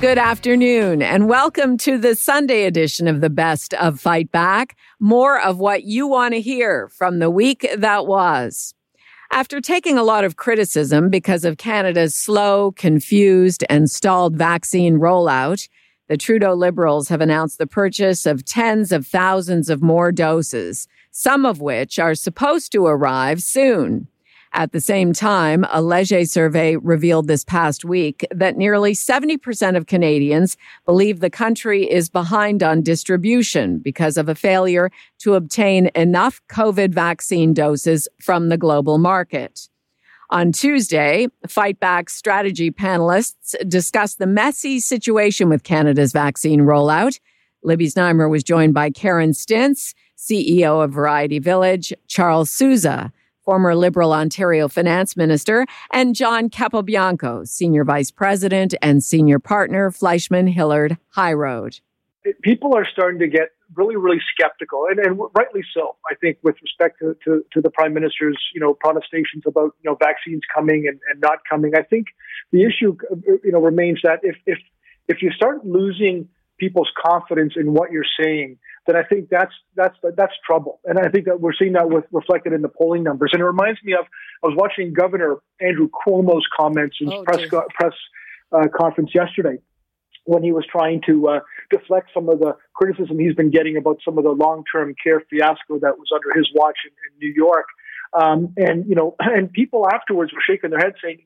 Good afternoon, and welcome to the Sunday edition of the Best of Fight Back. More of what you want to hear from the week that was. After taking a lot of criticism because of Canada's slow, confused, and stalled vaccine rollout, the Trudeau Liberals have announced the purchase of tens of thousands of more doses, some of which are supposed to arrive soon. At the same time, a Leger survey revealed this past week that nearly 70% of Canadians believe the country is behind on distribution because of a failure to obtain enough COVID vaccine doses from the global market. On Tuesday, Fight Back strategy panelists discussed the messy situation with Canada's vaccine rollout. Libby Znaimer was joined by Karen Stintz, CEO of Variety Village, Charles Sousa, former Liberal Ontario Finance Minister, and John Capobianco, Senior Vice President and Senior Partner, Fleishman Hillard High Road. People are starting to get really, really skeptical, and, and rightly so. I think with respect to, to, to, the Prime Minister's, you know, protestations about you know vaccines coming and, and not coming. I think the issue, you know, remains that if if if you start losing people's confidence in what you're saying, then I think that's that's that's trouble. And I think that we're seeing that with reflected in the polling numbers. And it reminds me of I was watching Governor Andrew Cuomo's comments in oh, press press uh, conference yesterday when he was trying to uh, deflect some of the criticism he's been getting about some of the long-term care fiasco that was under his watch in, in New York. Um, and you know, and people afterwards were shaking their heads saying,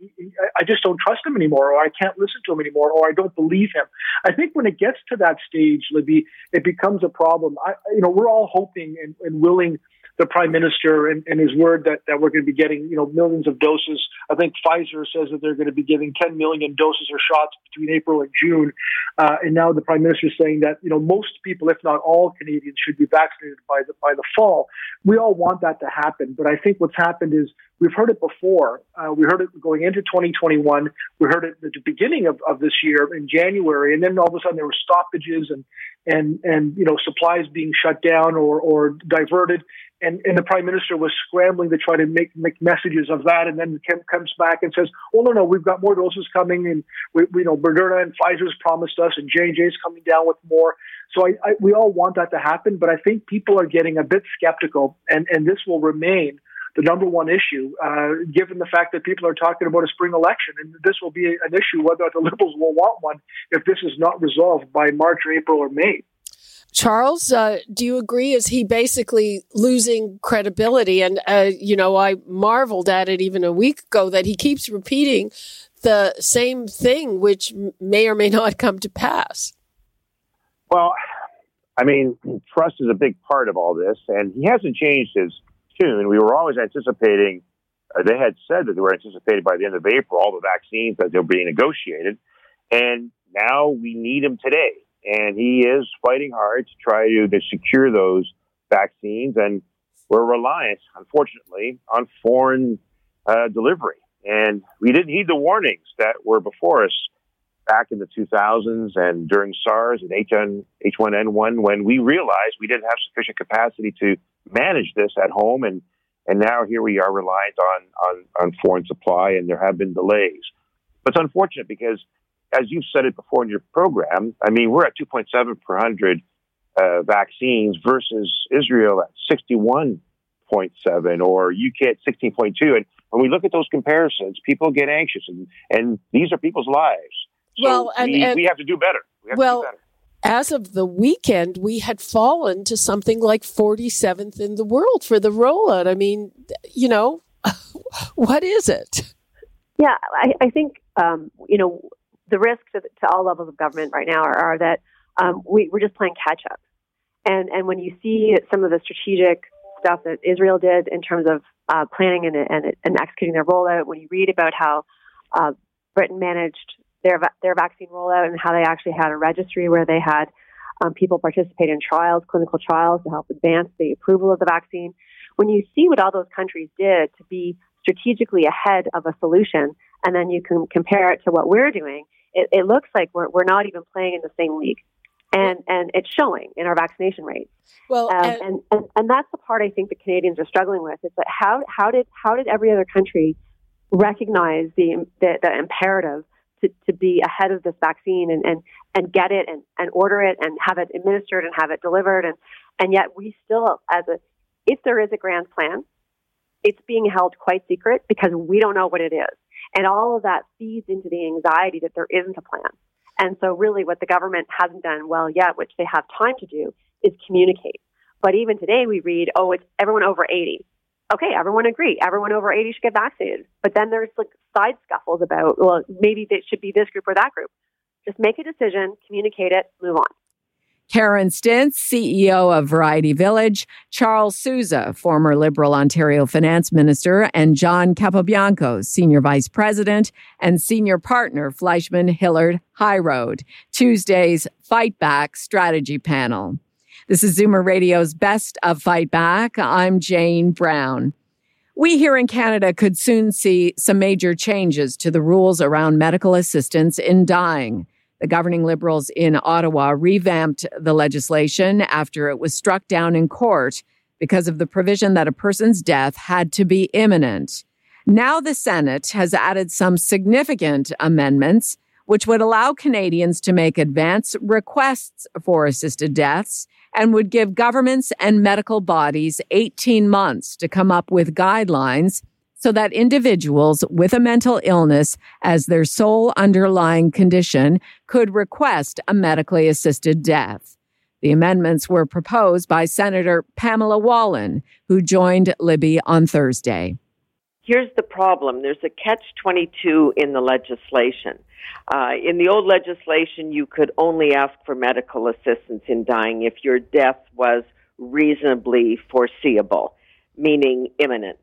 "I just don't trust him anymore, or I can't listen to him anymore, or I don't believe him." I think when it gets to that stage, Libby, it becomes a problem. I, you know, we're all hoping and, and willing the prime minister and, and, his word that, that we're going to be getting, you know, millions of doses. I think Pfizer says that they're going to be giving 10 million doses or shots between April and June. Uh, and now the prime minister is saying that, you know, most people, if not all Canadians should be vaccinated by the, by the fall. We all want that to happen. But I think what's happened is we've heard it before. Uh, we heard it going into 2021. We heard it at the beginning of, of this year in January. And then all of a sudden there were stoppages and, and, and, you know, supplies being shut down or, or diverted and, and the prime minister was scrambling to try to make make messages of that, and then Kim comes back and says, "Oh no, no, we've got more doses coming, and we, we you know Moderna and Pfizer's promised us, and J and J's coming down with more." So I, I, we all want that to happen, but I think people are getting a bit skeptical, and and this will remain the number one issue, uh, given the fact that people are talking about a spring election, and this will be an issue whether the Liberals will want one if this is not resolved by March, or April, or May. Charles, uh, do you agree? Is he basically losing credibility? And, uh, you know, I marveled at it even a week ago that he keeps repeating the same thing, which may or may not come to pass. Well, I mean, trust is a big part of all this, and he hasn't changed his tune. We were always anticipating, uh, they had said that they were anticipated by the end of April all the vaccines that they're being negotiated, and now we need them today and he is fighting hard to try to, to secure those vaccines. And we're reliant, unfortunately, on foreign uh, delivery. And we didn't heed the warnings that were before us back in the 2000s and during SARS and H1, H1N1 when we realized we didn't have sufficient capacity to manage this at home. And, and now here we are reliant on, on, on foreign supply and there have been delays. But it's unfortunate because as you've said it before in your program, I mean, we're at 2.7 per 100 uh, vaccines versus Israel at 61.7 or UK at 16.2. And when we look at those comparisons, people get anxious, and, and these are people's lives. So well, and, we, and, we have to do better. We well, better. As of the weekend, we had fallen to something like 47th in the world for the rollout. I mean, you know, what is it? Yeah, I, I think, um, you know, the risks to, to, all levels of government right now are, are that um, we, we're just playing catch up. And, and when you see some of the strategic stuff that Israel did in terms of uh, planning and, and, and, executing their rollout, when you read about how uh, Britain managed their, their vaccine rollout and how they actually had a registry where they had Um, people participate in trials, clinical trials, to help advance the approval of the vaccine. When you see what all those countries did to be strategically ahead of a solution, and then you can compare it to what we're doing, it, it looks like we're, we're not even playing in the same league. And, and it's showing in our vaccination rates. Well, um, and, and, and, and that's the part I think the Canadians are struggling with. Is that how, how did how did every other country recognize the the, the imperative to, to be ahead of this vaccine and, and, and get it and, and order it and have it administered and have it delivered and and yet we still as a if there is a grand plan, it's being held quite secret because we don't know what it is. And all of that feeds into the anxiety that there isn't a plan. And so, really, what the government hasn't done well yet, which they have time to do, is communicate. But even today, we read, oh, it's everyone over 80. Okay, everyone agree. Everyone over 80 should get vaccinated. But then there's like side scuffles about, well, maybe it should be this group or that group. Just make a decision, communicate it, move on. Karen Stintz, CEO of Variety Village, Charles Sousa, former Liberal Ontario Finance Minister, and John Capobianco, Senior Vice President and Senior Partner, Fleishman Hillard High Road, Tuesday's Fight Back Strategy Panel. This is Zoomer Radio's Best of Fight Back. I'm Jane Brown. We here in Canada could soon see some major changes to the rules around medical assistance in dying. The governing Liberals in Ottawa revamped the legislation after it was struck down in court because of the provision that a person's death had to be imminent. Now the Senate has added some significant amendments which would allow Canadians to make advance requests for assisted deaths and would give governments and medical bodies 18 months to come up with guidelines so that individuals with a mental illness as their sole underlying condition could request a medically assisted death. The amendments were proposed by Senator Pamela Wallin, who joined Libby on Thursday. Here's the problem there's a catch 22 in the legislation. Uh, in the old legislation, you could only ask for medical assistance in dying if your death was reasonably foreseeable, meaning imminent.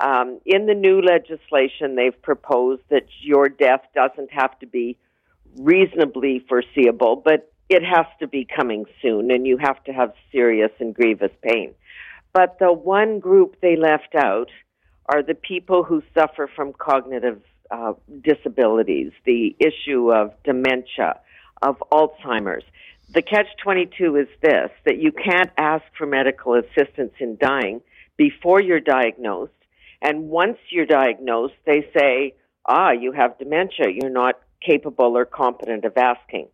Um, in the new legislation, they've proposed that your death doesn't have to be reasonably foreseeable, but it has to be coming soon, and you have to have serious and grievous pain. But the one group they left out are the people who suffer from cognitive uh, disabilities, the issue of dementia, of Alzheimer's. The catch 22 is this that you can't ask for medical assistance in dying before you're diagnosed and once you're diagnosed, they say, ah, you have dementia. You're not capable or competent of asking.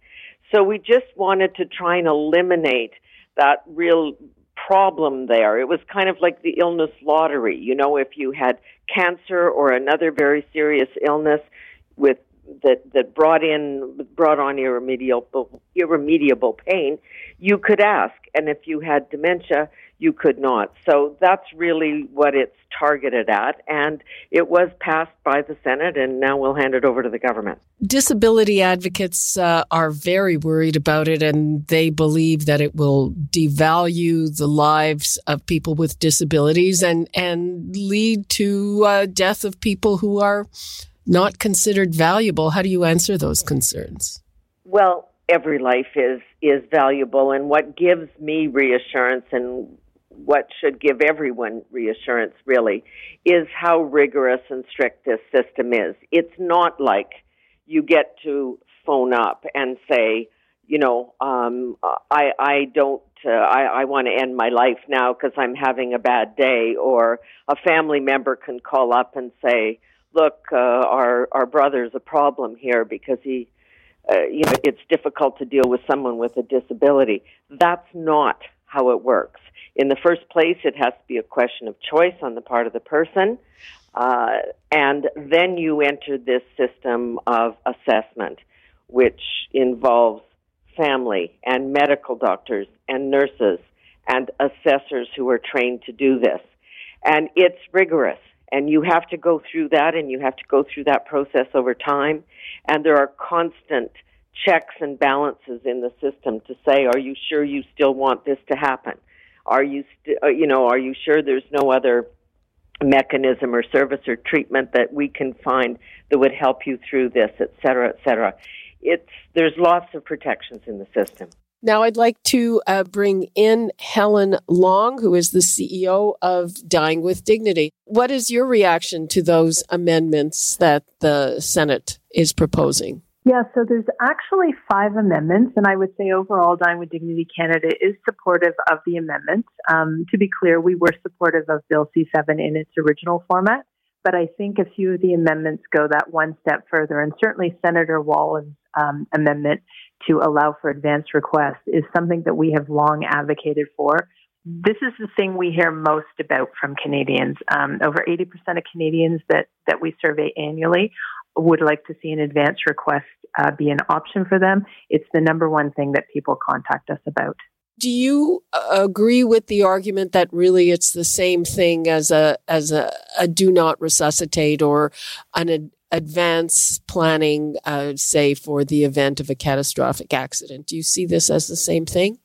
So we just wanted to try and eliminate that real problem there. It was kind of like the illness lottery. You know, if you had cancer or another very serious illness with that that brought in brought on irremediable irremediable pain, you could ask. And if you had dementia, you could not. So that's really what it's targeted at. And it was passed by the Senate, and now we'll hand it over to the government. Disability advocates uh, are very worried about it, and they believe that it will devalue the lives of people with disabilities and, and lead to uh, death of people who are not considered valuable. How do you answer those concerns? Well, every life is is valuable and what gives me reassurance and what should give everyone reassurance really is how rigorous and strict this system is. It's not like you get to phone up and say, you know, um, I I don't uh, I I want to end my life now because I'm having a bad day, or a family member can call up and say, look, uh, our our brother's a problem here because he, uh, you know, it's difficult to deal with someone with a disability. That's not how it works. In the first place, it has to be a question of choice on the part of the person. Uh, and then you enter this system of assessment, which involves family and medical doctors and nurses and assessors who are trained to do this. And it's rigorous. And you have to go through that and you have to go through that process over time. And there are constant checks and balances in the system to say, are you sure you still want this to happen? Are you, st- uh, you know, are you sure there's no other mechanism or service or treatment that we can find that would help you through this, et cetera, et cetera? It's there's lots of protections in the system. Now, I'd like to uh, bring in Helen Long, who is the CEO of Dying with Dignity. What is your reaction to those amendments that the Senate is proposing? Yeah, so there's actually five amendments, and I would say overall, Dying with Dignity Canada is supportive of the amendments. Um, to be clear, we were supportive of Bill C7 in its original format, but I think a few of the amendments go that one step further, and certainly Senator Wallin's um, amendment to allow for advance requests is something that we have long advocated for. This is the thing we hear most about from Canadians. Um, over 80% of Canadians that, that we survey annually would like to see an advance request uh, be an option for them. It's the number one thing that people contact us about. Do you uh, agree with the argument that really it's the same thing as a as a, a do not resuscitate or an ad- advance planning, uh, say for the event of a catastrophic accident? Do you see this as the same thing?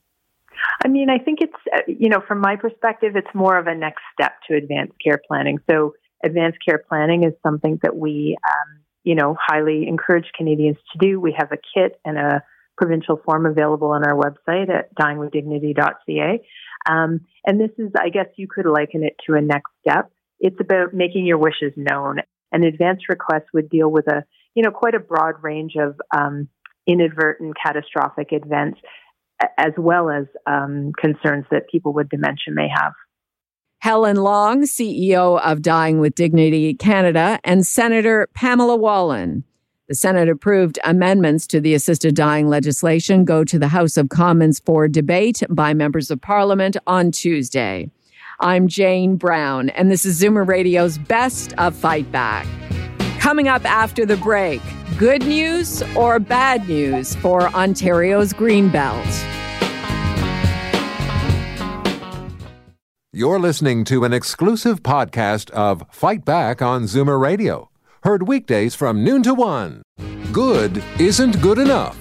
I mean, I think it's uh, you know from my perspective, it's more of a next step to advanced care planning. So advanced care planning is something that we um, you know, highly encourage Canadians to do. We have a kit and a provincial form available on our website at dyingwithdignity.ca. Um, and this is, I guess you could liken it to a next step. It's about making your wishes known. An advance request would deal with a, you know, quite a broad range of um, inadvertent catastrophic events, as well as um, concerns that people with dementia may have. Helen Long, CEO of Dying with Dignity Canada, and Senator Pamela Wallin. The Senate approved amendments to the assisted dying legislation go to the House of Commons for debate by members of Parliament on Tuesday. I'm Jane Brown, and this is Zoomer Radio's Best of Fight Back. Coming up after the break, good news or bad news for Ontario's Greenbelt? You're listening to an exclusive podcast of Fight Back on Zoomer Radio, heard weekdays from noon to one. Good isn't good enough.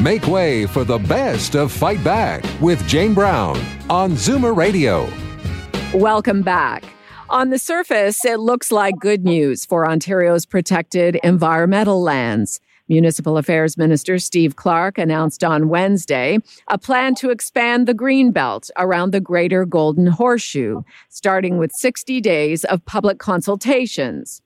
Make way for the best of Fight Back with Jane Brown on Zoomer Radio. Welcome back. On the surface, it looks like good news for Ontario's protected environmental lands. Municipal Affairs Minister Steve Clark announced on Wednesday a plan to expand the green belt around the greater Golden Horseshoe, starting with 60 days of public consultations.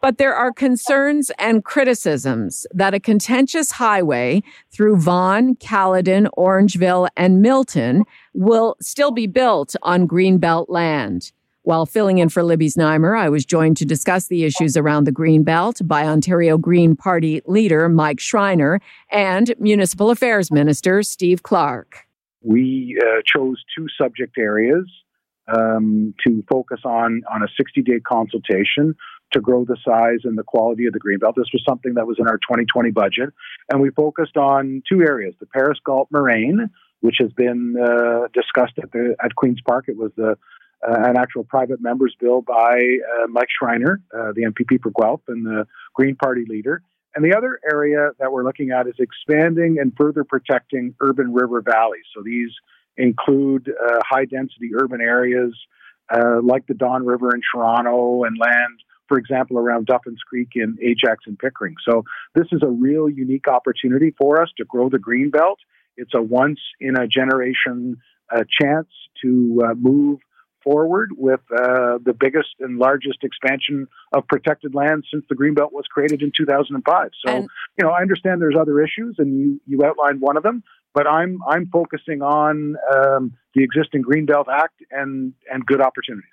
But there are concerns and criticisms that a contentious highway through Vaughan, Caledon, Orangeville, and Milton will still be built on Greenbelt land. While filling in for Libby Znaimer, I was joined to discuss the issues around the Green Belt by Ontario Green Party leader Mike Schreiner and Municipal Affairs Minister Steve Clark. We uh, chose two subject areas um, to focus on on a 60 day consultation to grow the size and the quality of the greenbelt. This was something that was in our 2020 budget, and we focused on two areas: the Paris Galt Moraine, which has been uh, discussed at the at Queens Park. It was the an actual private members bill by uh, Mike Schreiner, uh, the MPP for Guelph and the Green Party leader. And the other area that we're looking at is expanding and further protecting urban river valleys. So these include uh, high density urban areas uh, like the Don River in Toronto and land, for example, around Duffins Creek in Ajax and Pickering. So this is a real unique opportunity for us to grow the green belt. It's a once in a generation uh, chance to move forward with uh, the biggest and largest expansion of protected land since the Greenbelt was created in 2005. So, and, you know, I understand there's other issues, and you you outlined one of them, but I'm I'm focusing on um, the existing Greenbelt Act and and good opportunities.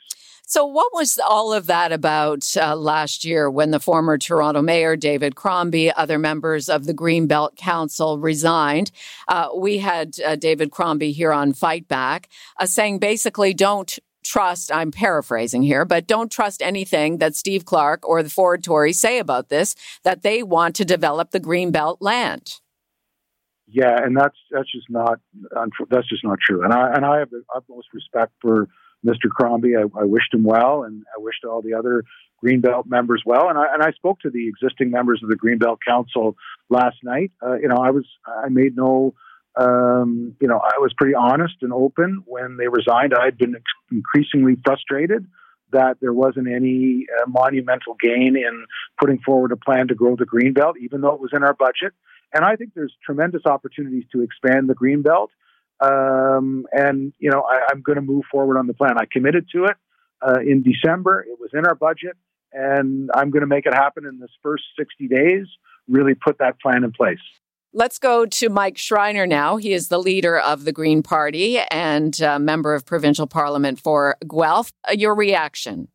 So, what was all of that about uh, last year when the former Toronto mayor, David Crombie, other members of the Greenbelt Council resigned? Uh, we had uh, David Crombie here on Fight Back uh, saying basically, don't trust, I'm paraphrasing here, but don't trust anything that Steve Clark or the Ford Tories say about this, that they want to develop the Greenbelt land. Yeah, and that's that's just not that's just not true. And I and I have the utmost respect for Mr. Crombie. I, I wished him well, and I wished all the other Greenbelt members well. And I and I spoke to the existing members of the Greenbelt Council last night. Uh, you know, I was I made no um, you know, I was pretty honest and open when they resigned. I'd been increasingly frustrated that there wasn't any uh, monumental gain in putting forward a plan to grow the greenbelt, even though it was in our budget. And I think there's tremendous opportunities to expand the greenbelt. Um, and, you know, I, am going to move forward on the plan. I committed to it uh, in December. It was in our budget, and I'm going to make it happen in this first 60 days, really put that plan in place. Let's go to Mike Schreiner now. He is the leader of the Green Party and member of provincial parliament for Guelph. Uh, your reaction?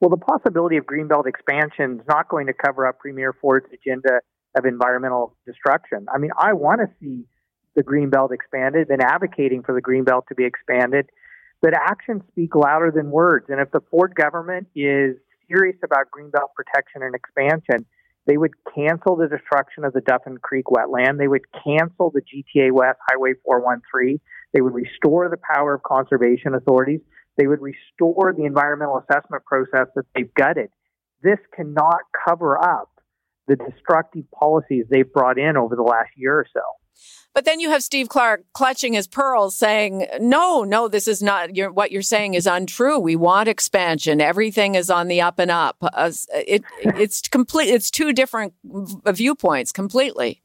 Well, the possibility of Greenbelt expansion is not going to cover up Premier Ford's agenda of environmental destruction. I mean, I want to see the Greenbelt expanded, been advocating for the Greenbelt to be expanded, but actions speak louder than words. And if the Ford government is serious about Greenbelt protection and expansion, they would cancel the destruction of the Duffin Creek wetland. They would cancel the GTA West Highway 413. They would restore the power of conservation authorities. They would restore the environmental assessment process that they've gutted. This cannot cover up the destructive policies they've brought in over the last year or so. But then you have Steve Clark clutching his pearls saying, no, no, this is not, you're, what you're saying is untrue. We want expansion. Everything is on the up and up. Uh, it, it's complete, it's two different viewpoints completely.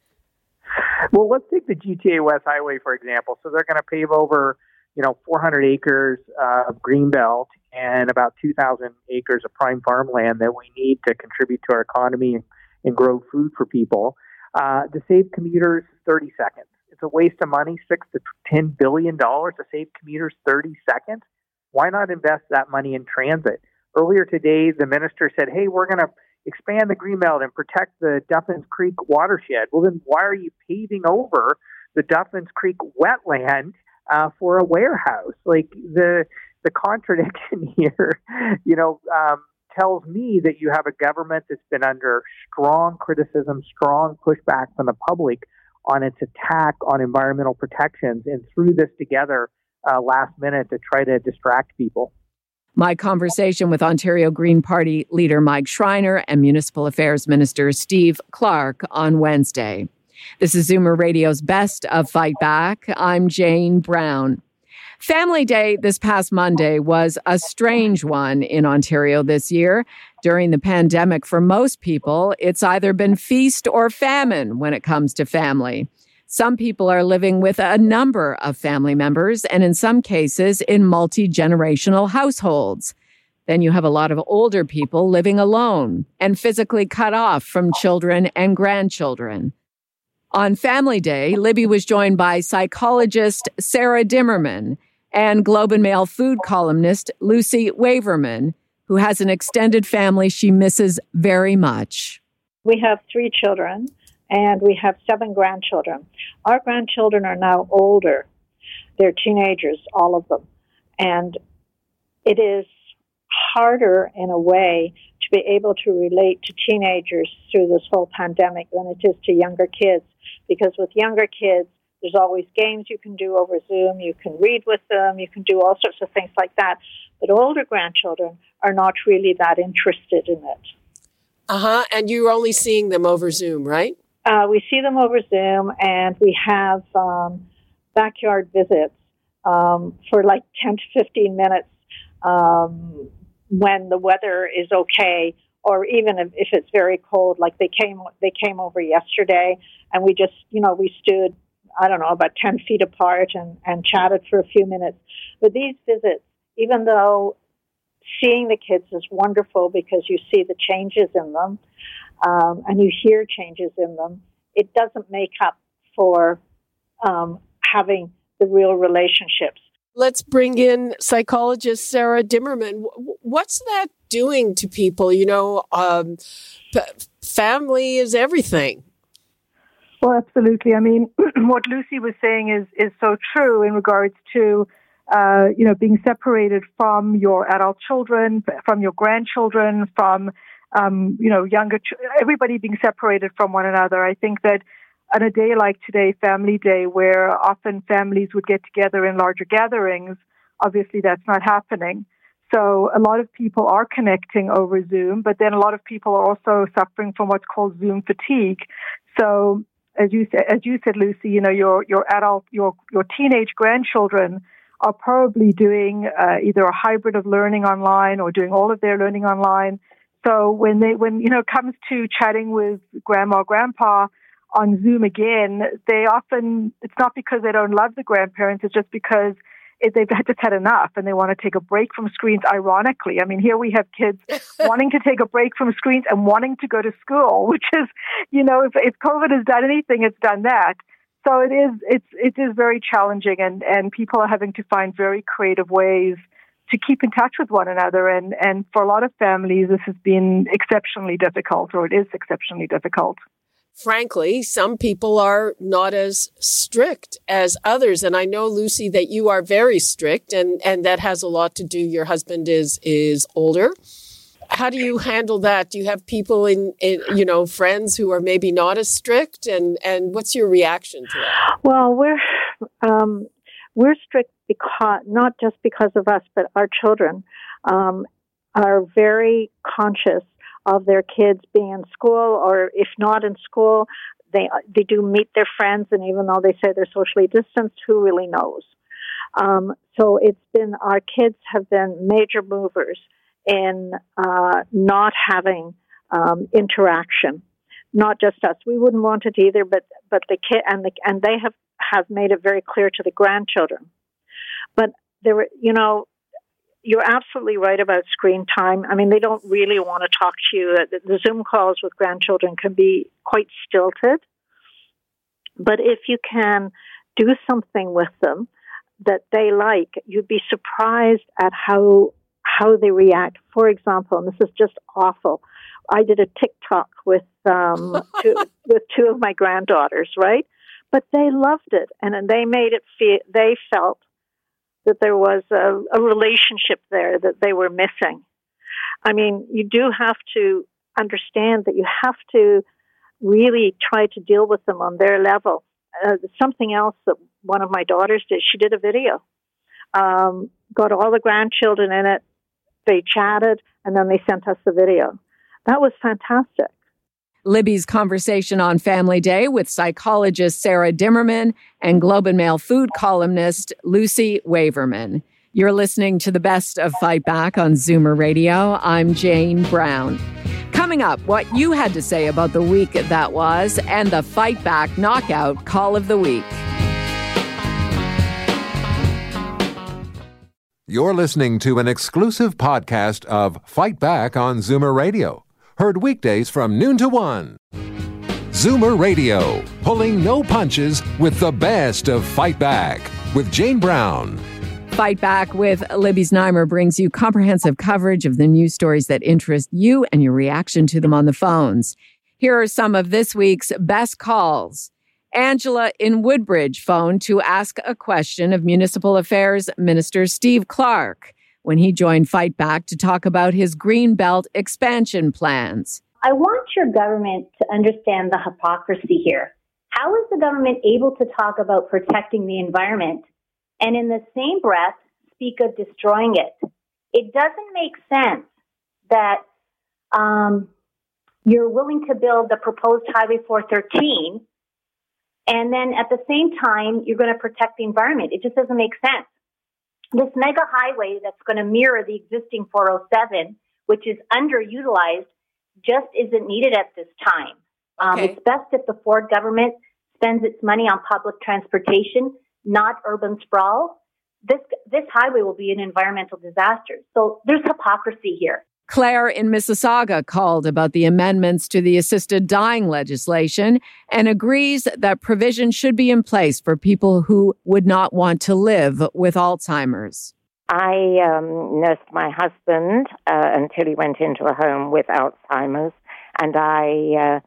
Well, let's take the GTA West Highway, for example. So they're going to pave over, you know, 400 acres uh, of greenbelt and about 2,000 acres of prime farmland that we need to contribute to our economy and, and grow food for people. Uh, to save commuters 30 seconds. It's a waste of money, six to ten billion dollars to save commuters 30 seconds. Why not invest that money in transit? Earlier today, the minister said, "Hey, we're going to expand the Greenbelt and protect the Duffins Creek watershed." Well, then why are you paving over the Duffins Creek wetland uh, for a warehouse? Like the the contradiction here, you know, um, tells me that you have a government that's been under strong criticism, strong pushback from the public on its attack on environmental protections and threw this together uh, last minute to try to distract people. My conversation with Ontario Green Party leader Mike Schreiner and Municipal Affairs Minister Steve Clark on Wednesday. This is Zoomer Radio's Best of Fight Back. I'm Jane Brown. Family Day this past Monday was a strange one in Ontario this year. During the pandemic, for most people, it's either been feast or famine when it comes to family. Some people are living with a number of family members, and in some cases, in multi generational households. Then you have a lot of older people living alone and physically cut off from children and grandchildren. On Family Day, Libby was joined by psychologist Sara Dimerman and Globe and Mail food columnist Lucy Waverman, who has an extended family she misses very much. We have three children and we have seven grandchildren. Our grandchildren are now older. They're teenagers, all of them. And it is harder in a way to be able to relate to teenagers through this whole pandemic than it is to younger kids. Because with younger kids, there's always games you can do over Zoom. You can read with them. You can do all sorts of things like that. But older grandchildren are not really that interested in it. Uh huh. And you're only seeing them over Zoom, right? Uh, we see them over Zoom, and we have um, backyard visits um, for like 10 to 15 minutes um, when the weather is okay or even if, if it's very cold like they came they came over yesterday and we just you know we stood I don't know, about 10 feet apart and, and chatted for a few minutes. But these visits, even though seeing the kids is wonderful because you see the changes in them um, and you hear changes in them, it doesn't make up for um, having the real relationships. Let's bring in psychologist Sara Dimerman. What's that doing to people? You know, um, family is everything. Well, absolutely. I mean, what Lucy was saying is is so true in regards to uh, you know being separated from your adult children, from your grandchildren, from um, you know younger ch- everybody being separated from one another. I think that on a day like today, Family Day, where often families would get together in larger gatherings, obviously that's not happening. So a lot of people are connecting over Zoom, but then a lot of people are also suffering from what's called Zoom fatigue. So as you said, as you said, Lucy, you know, your your adult, your your teenage grandchildren are probably doing uh, either a hybrid of learning online or doing all of their learning online. So when they when you know it comes to chatting with grandma or grandpa on Zoom again, they often, it's not because they don't love the grandparents, it's just because they've just had enough and they want to take a break from screens. Ironically, I mean, here we have kids wanting to take a break from screens and wanting to go to school, which is, you know, if, if COVID has done anything, it's done that. So it is, it's, it is very challenging and, and people are having to find very creative ways to keep in touch with one another. And, and for a lot of families, this has been exceptionally difficult, or it is exceptionally difficult. Frankly, some people are not as strict as others. And I know, Lucy, that you are very strict and, and that has a lot to do. Your husband is, is older. How do you handle that? Do you have people in, in you know, friends who are maybe not as strict? And, and what's your reaction to that? Well, we're, um, we're strict because not just because of us, but our children um, are very conscious of their kids being in school, or if not in school, they they do meet their friends, and even though they say they're socially distanced, who really knows? Um, so it's been our kids have been major movers in uh, not having um, interaction. Not just us. We wouldn't want it either, but but the kid and the and they have have made it very clear to the grandchildren. But there were, you know, you're absolutely right about screen time. I mean, they don't really want to talk to you. The Zoom calls with grandchildren can be quite stilted. But if you can do something with them that they like, you'd be surprised at how how they react. For example, and this is just awful. I did a TikTok with um, two, with two of my granddaughters, right? but they loved it and they made it feel they felt that there was a, a relationship there that they were missing. I mean, you do have to understand that you have to really try to deal with them on their level. Uh, something else that one of my daughters did, she did a video, um, got all the grandchildren in it, they chatted, and then they sent us the video. That was fantastic. Libby's conversation on Family Day with psychologist Sara Dimerman and Globe and Mail food columnist Lucy Waverman. You're listening to the best of Fight Back on Zoomer Radio. I'm Jane Brown. Coming up, what you had to say about the week that was and the Fight Back Knockout Call of the Week. You're listening to an exclusive podcast of Fight Back on Zoomer Radio Heard weekdays from noon to one. Zoomer Radio, pulling no punches with the best of Fight Back with Jane Brown. Fight Back with Libby Znaimer brings you comprehensive coverage of the news stories that interest you and your reaction to them on the phones. Here are some of this week's best calls. Angela in Woodbridge phoned to ask a question of Municipal Affairs Minister Steve Clark when he joined Fight Back to talk about his Greenbelt expansion plans. I want your government to understand the hypocrisy here. How is the government able to talk about protecting the environment and in the same breath speak of destroying it? It doesn't make sense that um, you're willing to build the proposed Highway 413 and then at the same time you're going to protect the environment. It just doesn't make sense this mega highway that's going to mirror the existing 407, which is underutilized, just isn't needed at this time. Um, okay. it's best if the Ford government spends its money on public transportation, not urban sprawl. This this highway will be an environmental disaster. So there's hypocrisy here. Claire in Mississauga called about the amendments to the assisted dying legislation and agrees that provision should be in place for people who would not want to live with Alzheimer's. I um, nursed my husband uh, until he went into a home with Alzheimer's, and I uh,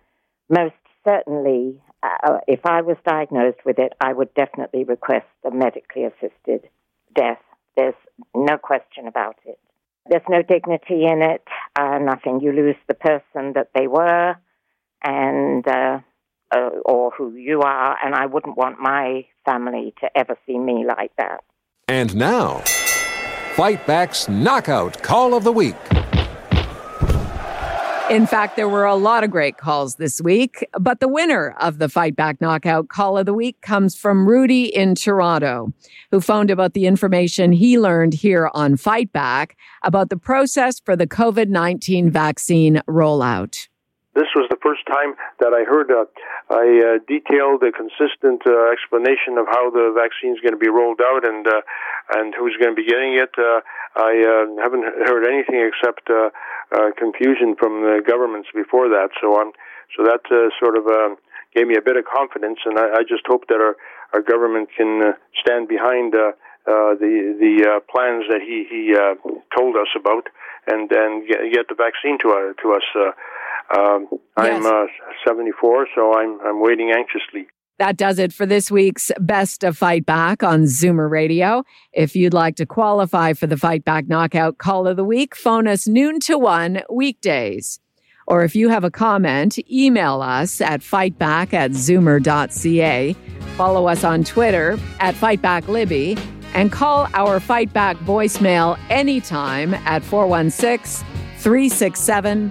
most certainly, uh, if I was diagnosed with it, I would definitely request a medically assisted death. There's no question about it. There's no dignity in it, uh, nothing. You lose the person that they were and uh, uh, or who you are, and I wouldn't want my family to ever see me like that. And now, Fight Back's Knockout Call of the Week. In fact, there were a lot of great calls this week, but the winner of the Fight Back Knockout Call of the Week comes from Rudy in Toronto, who phoned about the information he learned here on Fight Back about the process for the COVID 19 vaccine rollout. This was the first time that I heard a, a, a detailed, a consistent uh, explanation of how the vaccine is going to be rolled out and uh, and who's going to be getting it. Uh, I uh, haven't heard anything except uh, uh, confusion from the governments before that. So I'm so that sort of uh, gave me a bit of confidence, and I, I just hope that our our government can stand behind. The the plans that he he told us about, and get, get the vaccine to to us. Um, I'm uh, 74, so I'm I'm waiting anxiously. That does it for this week's Best of Fight Back on Zoomer Radio. If you'd like to qualify for the Fight Back Knockout Call of the Week, phone us noon to one weekdays. Or if you have a comment, email us at fightback at zoomer.ca. Follow us on Twitter at FightbackLibby and call our Fight Back voicemail anytime at 416 367